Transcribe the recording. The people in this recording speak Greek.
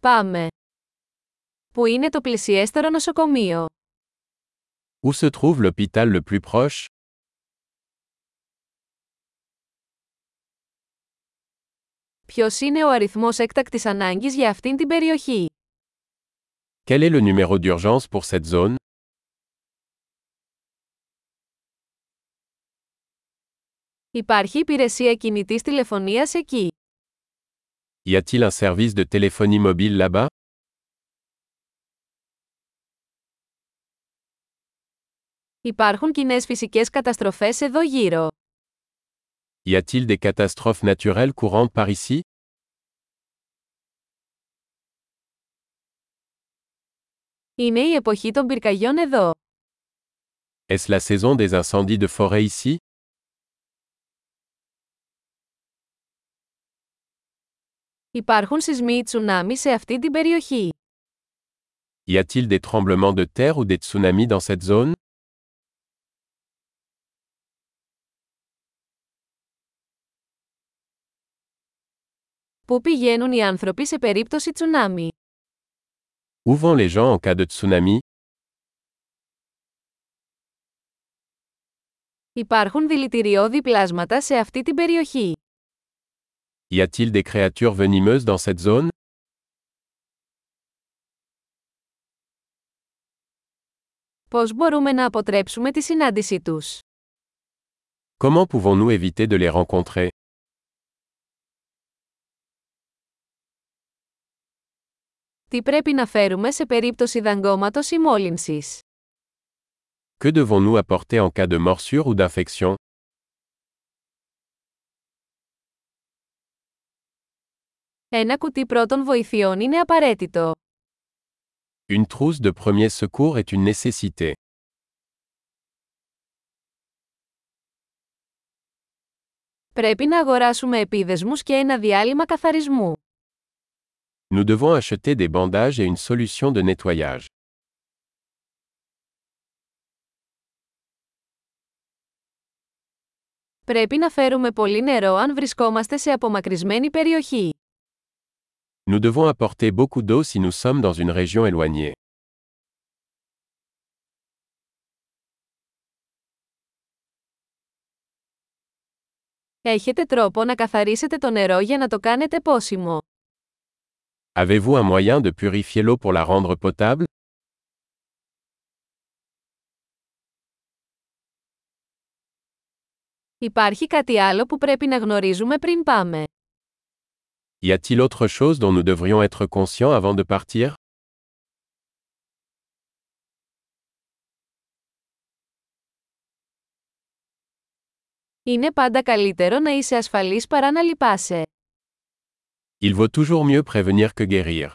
Πάμε. Πού είναι το πλησιέστερο νοσοκομείο; Où se trouve l'hôpital le plus proche; Ποιος είναι ο αριθμός έκτακτης ανάγκης για αυτήν την περιοχή; Quel est le numéro d'urgence pour cette zone; Υπάρχει υπηρεσία κινητής τηλεφωνίας εκεί. Y a-t-il un service de téléphonie mobile là-bas Υπάρχουν κοινές φυσικές καταστροφές εδώ γύρω. Y a-t-il des catastrophes naturelles courantes par ici Είναι η εποχή των πυρκαγιών εδώ. Est-ce la saison des incendies de forêt ici Υπάρχουν σεισμοί ή τσουνάμι σε αυτή την περιοχή; Y a-t-il des tremblements de terre ou des tsunamis dans cette zone; Πού πηγαίνουν οι άνθρωποι σε περίπτωση τσουνάμι; Où vont les gens en cas de tsunami; Υπάρχουν δηλητηριώδη πλάσματα σε αυτή την περιοχή. Y a-t-il des créatures venimeuses dans cette zone Πώς μπορούμε να αποτρέψουμε τη συνάντησή τους? Comment pouvons-nous éviter de les rencontrer Τι πρέπει να φέρουμε σε περίπτωση δαγκώματος ή μόλυνσης? Que devons-nous apporter en cas de morsure ou d'infection Ένα κουτί πρώτων βοηθειών είναι απαραίτητο. Une trousse de premiers secours est une nécessité. Πρέπει να αγοράσουμε επίδεσμους και ένα διάλειμμα καθαρισμού. Nous devons acheter des bandages et une solution de nettoyage. Πρέπει να φέρουμε πολύ νερό αν βρισκόμαστε σε απομακρυσμένη περιοχή. Nous devons apporter beaucoup d'eau si nous sommes dans une région éloignée. Έχετε τρόπο να καθαρίσετε το νερό για να το κάνετε πόσιμο. Avez-vous un moyen de purifier l'eau pour la rendre potable Υπάρχει κάτι άλλο που πρέπει να γνωρίζουμε πριν πάμε. Y a-t-il autre chose dont nous devrions être conscients avant de partir Είναι πάντα καλύτερο να είσαι ασφαλής παρά να λυπάσαι. Il vaut toujours mieux prévenir que guérir.